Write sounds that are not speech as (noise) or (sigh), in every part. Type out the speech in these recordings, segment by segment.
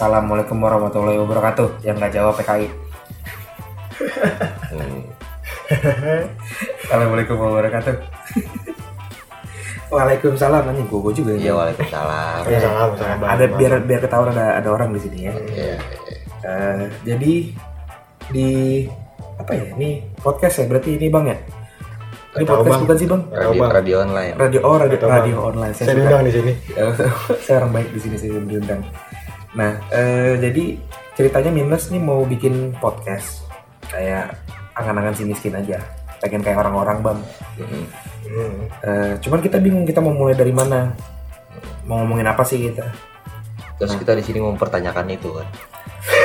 Assalamualaikum warahmatullahi wabarakatuh. Yang nggak jawab PKI. Hmm. Assalamualaikum warahmatullahi wabarakatuh. Waalaikumsalam anjing gue gue juga Iya ya. waalaikumsalam. Ya, salam, salam. Ada biar biar ketahuan ada ada orang di sini ya. Iya. Eh, jadi di apa ya? Ini podcast ya berarti ini bang ya? Ini Tahu, podcast Bang. bukan sih bang? Radio, Bang. radio online. Radio oh radio, Bang. radio online. Saya suka. diundang di sini. Ya, (laughs) saya orang baik di sini saya diundang. Nah, eh, jadi ceritanya Minus nih mau bikin podcast kayak angan-angan si miskin aja. Pengen kayak orang-orang bang. Hmm. Hmm. Eh, cuman kita bingung kita mau mulai dari mana. Mau ngomongin apa sih kita? Terus kita di sini mau mempertanyakan itu kan.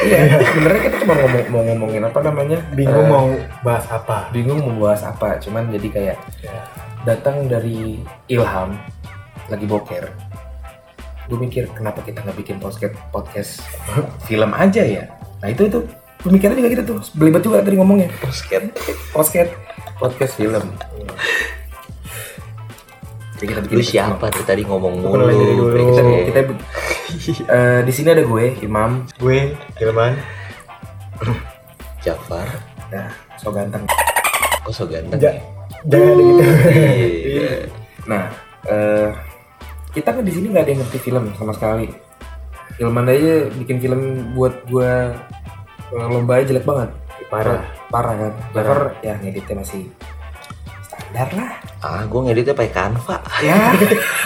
Iya, sebenarnya kita cuma ngomong mau ngomongin apa namanya? Bingung Eh, mau bahas apa? bingung mau bahas apa. Cuman jadi kayak Ya. datang dari Ilham lagi boker. Gue mikir kenapa kita nggak bikin podcast podcast (laughs) film aja ya. Nah itu itu pemikirannya juga gitu tuh. Belibet juga tadi ngomongnya. Posket. Podcast podcast film. Jadi kita bikin Lu siapa tuh tadi ngomong mulu? Dulu. Kita, kita eh, di sini ada gue Imam. Gue, Ilman. Jafar. Nah, so ganteng. Kok so ganteng Ja- ya? Jangan gitu. Nah, eh, kita kan di sini nggak ada yang ngerti film sama sekali. Ilman aja bikin film buat gua eh, lomba aja jelek banget. Parah. Parah kan. Jafar ya ngeditnya masih standar lah. Ah, gue ngeditnya pakai Canva. Ya. (laughs)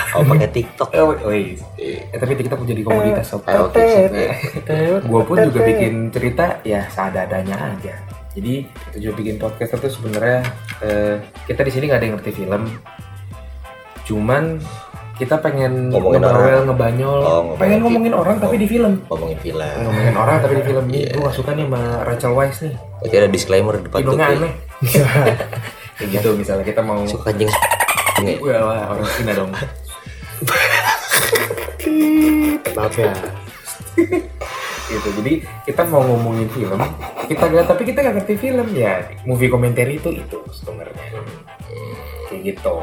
Oh, pakai TikTok. oh, woi. Iya. Eh, tapi kita jadi komoditas sob. Eh, oke, sip, ya. Gua pun juga bikin cerita ya seadanya aja. Jadi kita juga bikin podcast itu sebenarnya eh, kita di sini nggak ada yang ngerti film. Cuman kita pengen Ngomongin ngebawel, orang. ngebanyol, Oh, ngomongin pengen film. ngomongin orang tapi di film. Ngomongin film. Ngomongin orang tapi di film ini Iya. gue gak suka nih sama Rachel Weisz nih. Berarti ada disclaimer di depan tuh. Hidungnya aneh. (laughs) Kayak gitu misalnya kita mau Suka anjing. Nggak? Wah, wah, orang Cina dong. (laughs) Maaf ya. gitu. Jadi kita mau ngomongin film, kita gak tapi kita gak ngerti film ya. Movie commentary itu itu sebenarnya. Kayak gitu.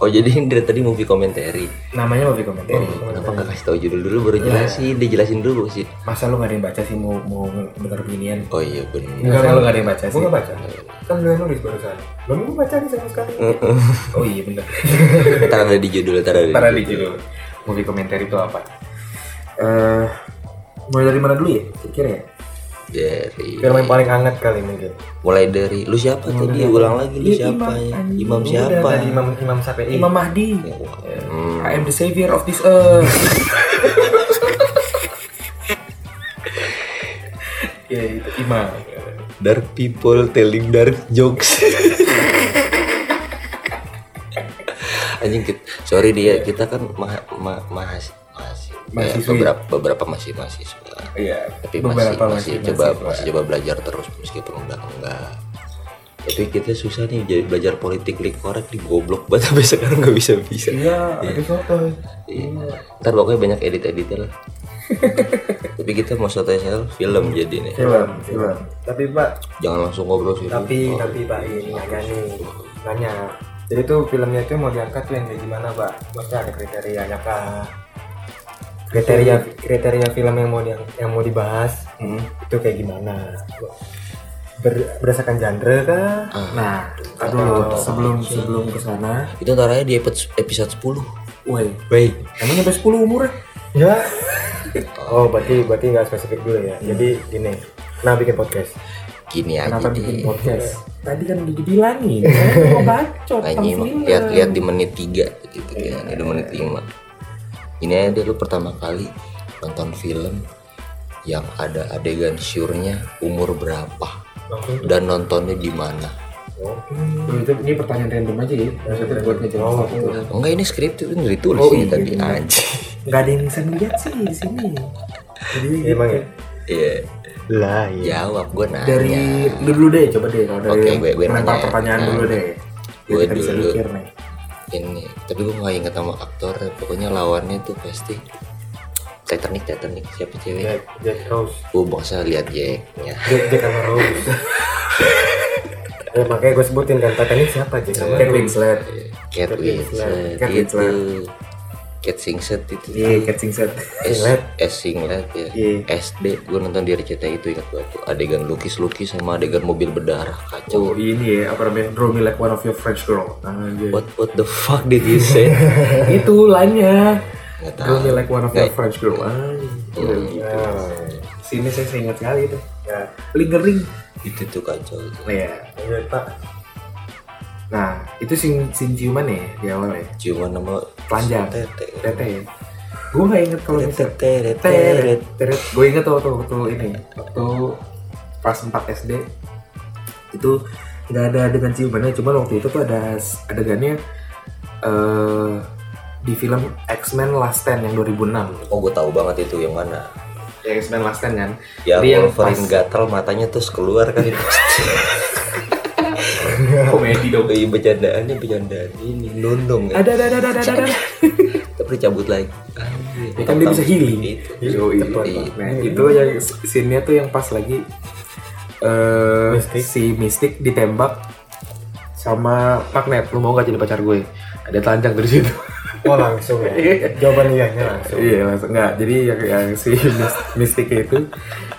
Oh jadi ini (laughs) dari tadi movie commentary. Namanya movie commentary. Oh, kenapa nggak kasih tahu judul dulu baru jelasin? Dia jelasin dulu sih. Masa lu gak ada yang baca sih mau mau denger beginian? Oh iya benar. Enggak, lu gak ada yang baca sih. Gue gak baca. Kan udah nulis barusan. Belum gue baca nih sama sekali. (laughs) Oh iya bener. (laughs) Ntar ada di judul, ntar ada di Ntar di judul. Movie commentary itu apa? Eh, mulai dari mana dulu ya? Kira ya? Dari Film yang paling hangat kali mungkin. mulai dari lu siapa tadi? Ulang lagi lu Iya, siapa? Imam, ya? Imam siapa? tadi Imam Imam Syafi'i. Imam Mahdi. Hmm. I am the savior of this earth. (laughs) ya itu Imam. Dark people telling dark jokes. (laughs) Anjing kita, sorry dia kita kan ma, ma, mahas, mahasiswa, Mahasiswi. beberapa beberapa masih mahasiswa. Iya. Tapi beberapa masih, masih, masih coba mahasiswa. masih coba belajar terus meskipun enggak enggak. Tapi kita susah nih jadi belajar politik korek di goblok banget sampai sekarang nggak bisa bisa. Iya, ada foto. Iya. Ntar pokoknya banyak edit editnya lah. (laughs) Tapi kita mau soto sel film jadi nih. Film, film. Tapi Pak, Jangan langsung ngobrol sih. tapi Oh, tapi Pak ini nanya nih. Nanya. Jadi tuh filmnya itu mau diangkat tuh yang kayak gimana Pak? Maksudnya ada kriterianya kah? Kriteria kriteria film yang mau di- yang mau dibahas Hmm. itu kayak gimana? Ber- berdasarkan genre kah? Nah, tar dulu sebelum sebelum ke sana, Itu ntar aja di episode episode 10. woi, Wait. emang sampai 10 umurnya? Ya. Oh, berarti berarti nggak spesifik dulu ya. Jadi gini. Nah, bikin podcast. Gini aja Kenapa deh. bikin podcast? Tadi kan udah dibilangin, (laughs) mau bacot Nah, tentang ini film. lihat lihat di menit 3 gitu kan. Di menit 5. Ini aja deh lu pertama kali nonton film yang ada adegan syurnya umur berapa dan nontonnya di mana. Itu ini pertanyaan random aja ya, maksudnya buat ngejawab Oh, waktu. Enggak ini skrip itu kan ditulis Oh, ini iya, tadi aja. Nggak ada yang bisa ngeliat sih di sini. Jadi Emang ya? Iya. Lah, iya. Jawab gue nanya. dari lu dulu deh, coba deh kalau dari Oke, gue- gue nanya. pertanyaan Nah, dulu deh. Biar gue kita bisa dulu. mikir nih. Ini tapi gue gak inget sama aktor pokoknya lawannya tuh pasti Titanic Titanic siapa cewek Jack, Jack Rose. gue bangsa lihat Jacknya Jack, Jack sama Rose. ya (laughs) makanya gue sebutin kan Titanic siapa Jack Kate. Winslet. Kate Winslet. Kate gitu Winslet. Cat Singset itu Iya, catching set. S, Singlet. S (laughs) Singlet ya Iya. SD gue nonton di RCTI itu ingat gue tuh adegan lukis-lukis sama adegan mobil berdarah Oh, kacau ini ya, apa namanya? Draw me like one of your French girl. Anjir. what what the fuck did you say (laughs) Itu lainnya. nggak tahu Draw me like one of your Nggak- French girl. Anjir. Nah, Sini saya ingat sekali itu. ya Lingering. itu tuh kacau itu Iya. lanjut pak Nah, itu sing sing ciuman ya di awal ya. cuma nama Telanjang. tete Tete. Ya. Gue gak inget kalau misalnya teret teret teret gue inget waktu, waktu ini waktu pas 4 SD itu nggak ada adegan ciumannya cuma waktu itu tuh ada adegannya eh di film X-Men Last Stand yang 2006 oh gue tahu banget itu yang mana. Ya X-Men Last Stand kan? Yang yang Wolverine pas- gatal matanya terus keluar kan (laughs) komedi dong Iya bercandaannya bercandaan ini nundung ya. ada ada ada ada ada, ada. Tapi cabut lagi. Ya kan dia bisa healing Itu. Iya. Nah, itu yang scene-nya tuh yang pas lagi eh Mystic. si Mystic ditembak sama Magnet. Lu mau gak jadi pacar gue? Ada telanjang dari situ. oh langsung ya jawaban iyanya langsung iya langsung nggak. Jadi yang, yang si Mystic itu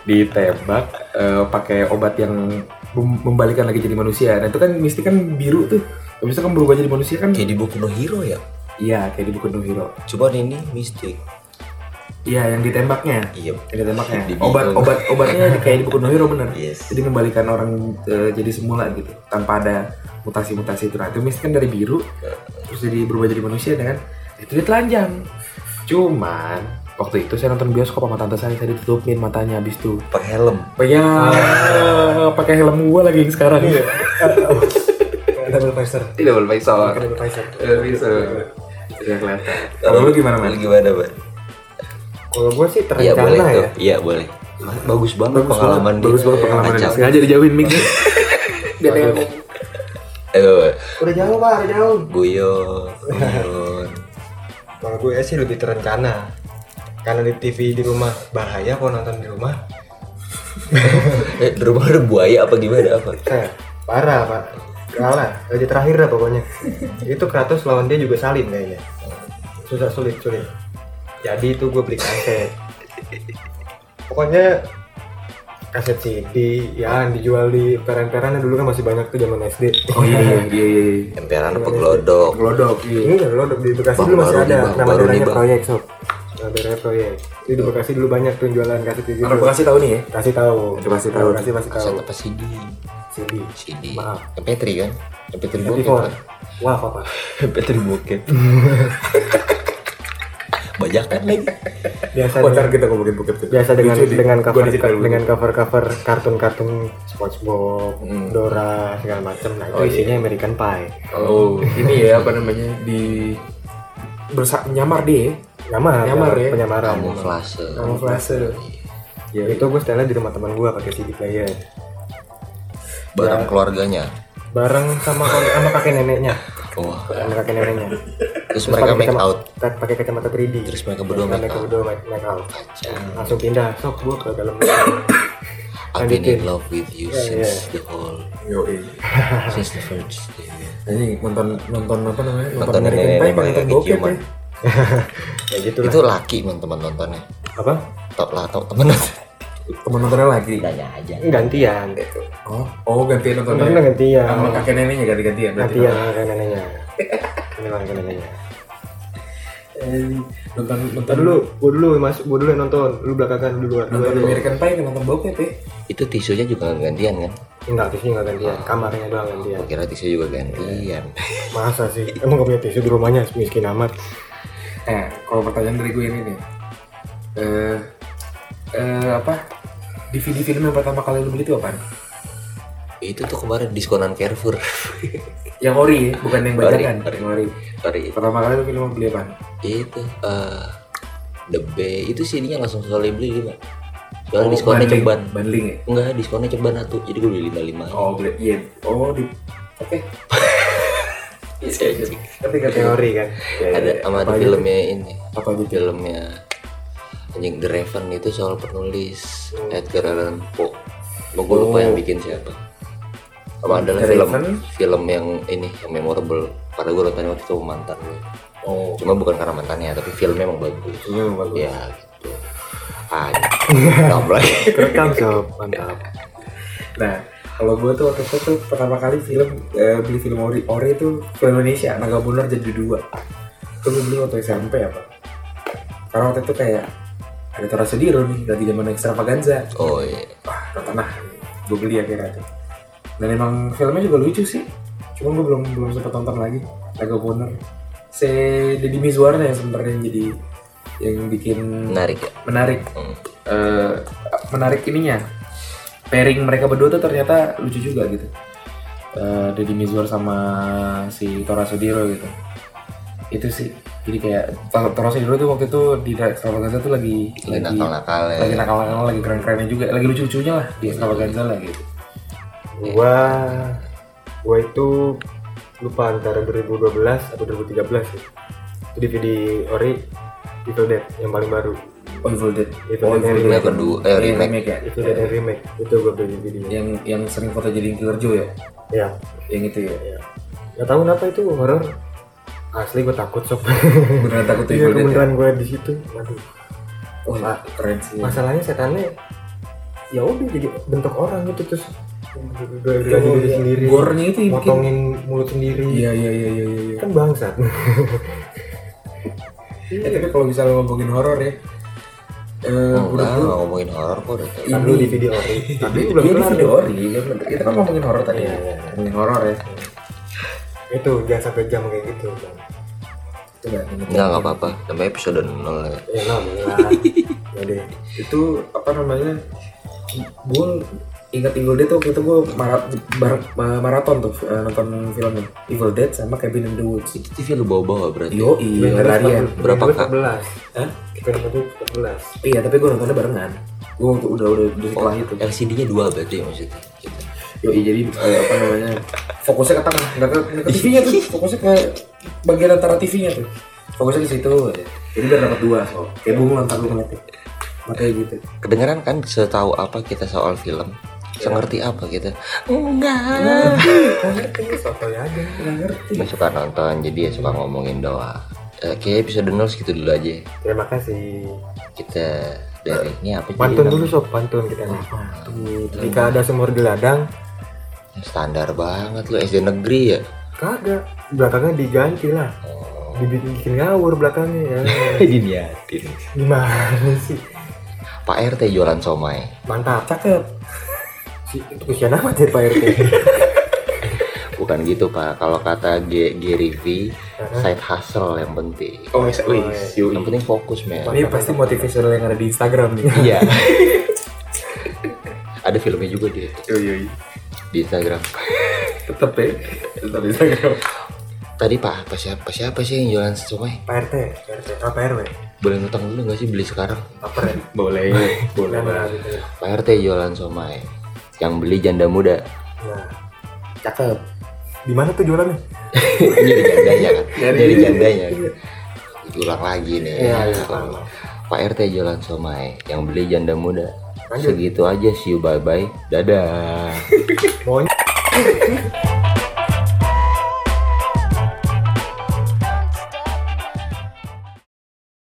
ditembak eh, pakai obat yang membalikan lagi jadi manusia. Nah itu kan Mystic kan biru tuh. Habis itu kan berubah jadi manusia kan? Kayak di buku no hero ya. Iya kayak di buku No Hero. Cuman ini mistik. Iya yang ditembaknya. Iya. Yang ditembaknya. Di Obat obat obatnya kayak di buku No Hero bener. Yes. Jadi membalikan orang eh, jadi semula gitu tanpa ada mutasi-mutasi itu. Nah itu Mystic kan dari biru terus jadi berubah jadi manusia kan. Itu dia telanjang. Cuman waktu itu saya nonton bioskop sama tante saya saya ditutupin matanya habis itu. Pakai helm. Oh ya, (laughs) pakai helm gua lagi sekarang. Iya. (laughs) double visor boleh visor. double visor Tidak bisa. Tidak kelihatan. Kalau lu gimana, Man? gimana, Bang? kalau gue sih Iya, boleh terencana tuh. ya Iya, boleh. Bagus banget Bagus pengalaman banget, dia. bagus banget pengalaman Kacau. Sengaja dijauhin mic. Biar (laughs) dia ngomong. Ayo, udah jauh pak udah jauh guyon. Guyon. kalau gue sih lebih terencana karena di TV di rumah bahaya kalau nonton di rumah (laughs) eh, di rumah ada buaya apa gimana apa? saya parah pak kalah raja terakhir dah pokoknya itu Kratos lawan dia juga salin kayaknya susah sulit sulit jadi itu gue beli kaset pokoknya kaset CD ya dijual di peran-peran dulu kan masih banyak tuh zaman SD Oh iya iya iya. iya. Emperan apa gelodok? Glodok. Iya. ini kan lo di Bekasi dulu masih ada nih, Bang, nama baru nih, daerahnya Bang. proyek sob daerahnya proyek itu di Bekasi dulu banyak tuh jualan kaset CD Orang Bekasi tahu nih ya? kasih tahu pasti tahu. kasih masih tahu Kaset apa CD? CD CD. Maaf. MP3 kan? MP3 bokep. MP4 kan? wah apa MP3 bokep. Banyak kan lagi. biasa dengan, kita ngomongin bokep tuh. biasa dengan Lucu nih. dengan cover dengan cover cover kartun kartun SpongeBob Hmm. Dora segala macam nah itu Oh, iya. isinya American Pie Oh, ini ya apa namanya di bersa nyamar dia. Nyamar Nyamar ya? penyamaran Kamuflase. Kamuflase. Ya, itu gue setelnya di rumah teman gue pakai CD player Bareng keluarganya. bareng sama sama kakek neneknya Wah. sama kakek neneknya Terus mereka pakai make kacamata- out. pa- pakai kacamata 3D Terus mereka berdua Mereka make out. berdua make, make out langsung pindah sok gue ke dalam (coughs) I've been in love with you Iya, since iya. the whole Yo, (laughs) since the first day. Ini nonton nonton apa namanya? Nonton Nonton American nenek-nenek Pie pakai bokep ciuman. ya. (laughs) ya gitu lah Itu laki teman-teman nontonnya. apa Top lah, top temen Temen nontonnya lagi. Tanya aja. gantian Oh, oh gantian nontonnya nontonnya. gantian Sama kakek neneknya ganti-gantian. berarti. gantian sama kakek neneknya ini lah kakek neneknya Eh, Nonton nonton dulu, gua dulu mas, gua dulu yang nonton, lu belakangan dulu nonton dulu. American Pie nonton bokep ya. Itu tisunya juga gantian kan? Enggak, tisu nggak gantian, kamarnya doang gantian. Kira tisu juga gantian. Masa sih? Emang gak punya tisu di rumahnya miskin amat? Eh, kalau pertanyaan dari gue ini nih. Eh, eh apa? DVD film yang pertama kali lu beli itu apaan? Itu tuh kemarin diskonan Carrefour. (laughs) Yang ori, ya? bukan yang bajakan. ori. Yang ori. Sorry, Pertama kali lu film beli apaan? itu eh The Bay itu sininya langsung sekali beli lima. Soalnya Oh, diskonnya ceban. Bundling ya? Enggak, diskonnya ceban satu. Jadi gue beli lima lima. Oh, beli. Iya. Oh, di Oke. Iya, (laughs) Tapi kan Teori kan? ada sama ada apa aja filmnya ini. Apa gitu? Filmnya anjing The Raven itu soal penulis Edgar Allan Poe. Mau gue lupa yang bikin siapa. Sama ada film Raven? film yang ini yang memorable. Karena gue nontonnya waktu itu sama mantan gue. Oh, cuma bukan karena mantannya tapi filmnya emang bagus memang bagus. ya gitu anjing lagi (laughs) Kerekam sob, mantap. (laughs) Nah, kalau gue tuh waktu itu tuh pertama kali film eh, beli film ori ori itu film Indonesia Naga Bonar jadi dua. Itu gue beli waktu SMP apa? Karena waktu itu kayak ada Tora Sudiro nih lagi zaman extravaganza. oh iya Wah, lah. Gue beli akhirnya tuh. Dan emang filmnya juga lucu sih. Cuma gue belum belum sempat nonton lagi Naga Bonar. Si Deddy Mizwarnya yang sebenarnya jadi yang bikin menarik ya menarik Hmm. eh, menarik ininya pairing mereka berdua tuh ternyata lucu juga gitu. Eh Deddy Mizwar sama si Tora Sudiro gitu. Itu sih. Jadi kayak Tora Tora Sudiro tuh waktu itu di Extravaganza tuh lagi lagi nakal nakal-nakal lagi keren-kerennya juga. Lagi lucu-lucunya lah di Extravaganza lah gitu. Gua gua itu lupa antara 2012 atau 2013 sih. Itu DVD ori Evil Dead yang paling baru. Oh Evil Dead Evil oh, Dead Evil yang kedua eh Iya, remake ya Evil Dead yang remake itu gua beli DVD-nya. yang yang sering foto jadi Killer Joe ya Ya, yang itu ya ya. Gak tahu kenapa itu horor. Asli gua takut sob. beneran takut Iya Evil Dead ya? kebenaran gua di situ. Waduh. oh Pak. keren sih Masalahnya setannya ya udah jadi bentuk orang gitu terus udah Oh, diri iya. sendiri Gornya itu yang bikin motongin mulut sendiri Iya iya iya iya iya. kan bangsat (laughs) Eh, tapi kalau misalnya ngomongin horor ya, eh enggak menurut gue nggak ngomongin horor kok udah tahu. kan lu di video ori tapi ini belum kelar video ori, ya bener. kita kan ngomongin horor tadi, Iya, iya. ngomongin horor ya. itu jangan sampai jam kayak gitu Bang. Itu nggak enggak nggak apa-apa namanya episode 0 ya ya nggak boleh lah (laughs) ya deh Itu apa namanya? Gue ingat Evil Dead tuh waktu itu gue marat, bar- ma- maraton tuh eh, nonton filmnya Evil Dead sama Cabin in the Woods. itu TV lu bawa-bawa berarti Yo iya larian. Berapa, Kak? 14 Hah? kita nonton 14 Iya tapi gue nontonnya barengan. Gue waktu udah udah di sekolah itu. LCD-nya dua berarti maksudnya gitu. Yo jadi eh, apa namanya? Fokusnya ke tengah, nggak ke, ke TV-nya tuh. Fokusnya ke bagian antara TV-nya tuh. Fokusnya ke situ. Jadi biar dapat dua. So. Kayak bunga ntar lu ngeliatnya. Makanya gitu. kedengeran kan setahu apa kita soal film sengerti apa kita enggak. Ngerti soto aja Nggak ngerti. Nggak suka nonton jadi ya suka ngomongin doang. Eh, kayak episode 0 segitu dulu aja. Terima kasih. Kita dari ini apa sih? Pantun dulu sob pantun kita nih. Tuh, jika ada sumur di ladang. Standar banget lu SD negeri ya? Kagak. Belakangnya diganti lah. Dibikin bikin ngawur belakangnya ya. (laughs) Diniatin. Gimana sih? Pak RT jualan somai. Mantap cakep. Kesian amat ya Pak RT (laughs) bukan gitu Pak kalau kata G Gary V side hustle yang penting Oh, bisa. Wih, yang penting fokus men Ini pasti motivational yang ada di Instagram nih. iya (laughs) ada filmnya juga dia Yo yo. di Instagram Tetep ya. Tetep Instagram. tadi Pak apa siapa siapa sih yang jualan somai Pak RT Pak RT apa RW boleh ngutang dulu nggak sih beli sekarang Baper ya (laughs) Boleh. Boleh. Pak RT jualan somai yang beli janda muda. Nah, Cakep. di mana tuh jualannya? (laughs) Ini dari jandanya kan? Dari- dari jandanya ulang lagi nih. Kalau paham. Pak RT jualan somai. Yang beli janda muda. Lanjut. segitu aja see you bye bye dadah (laughs) (laughs)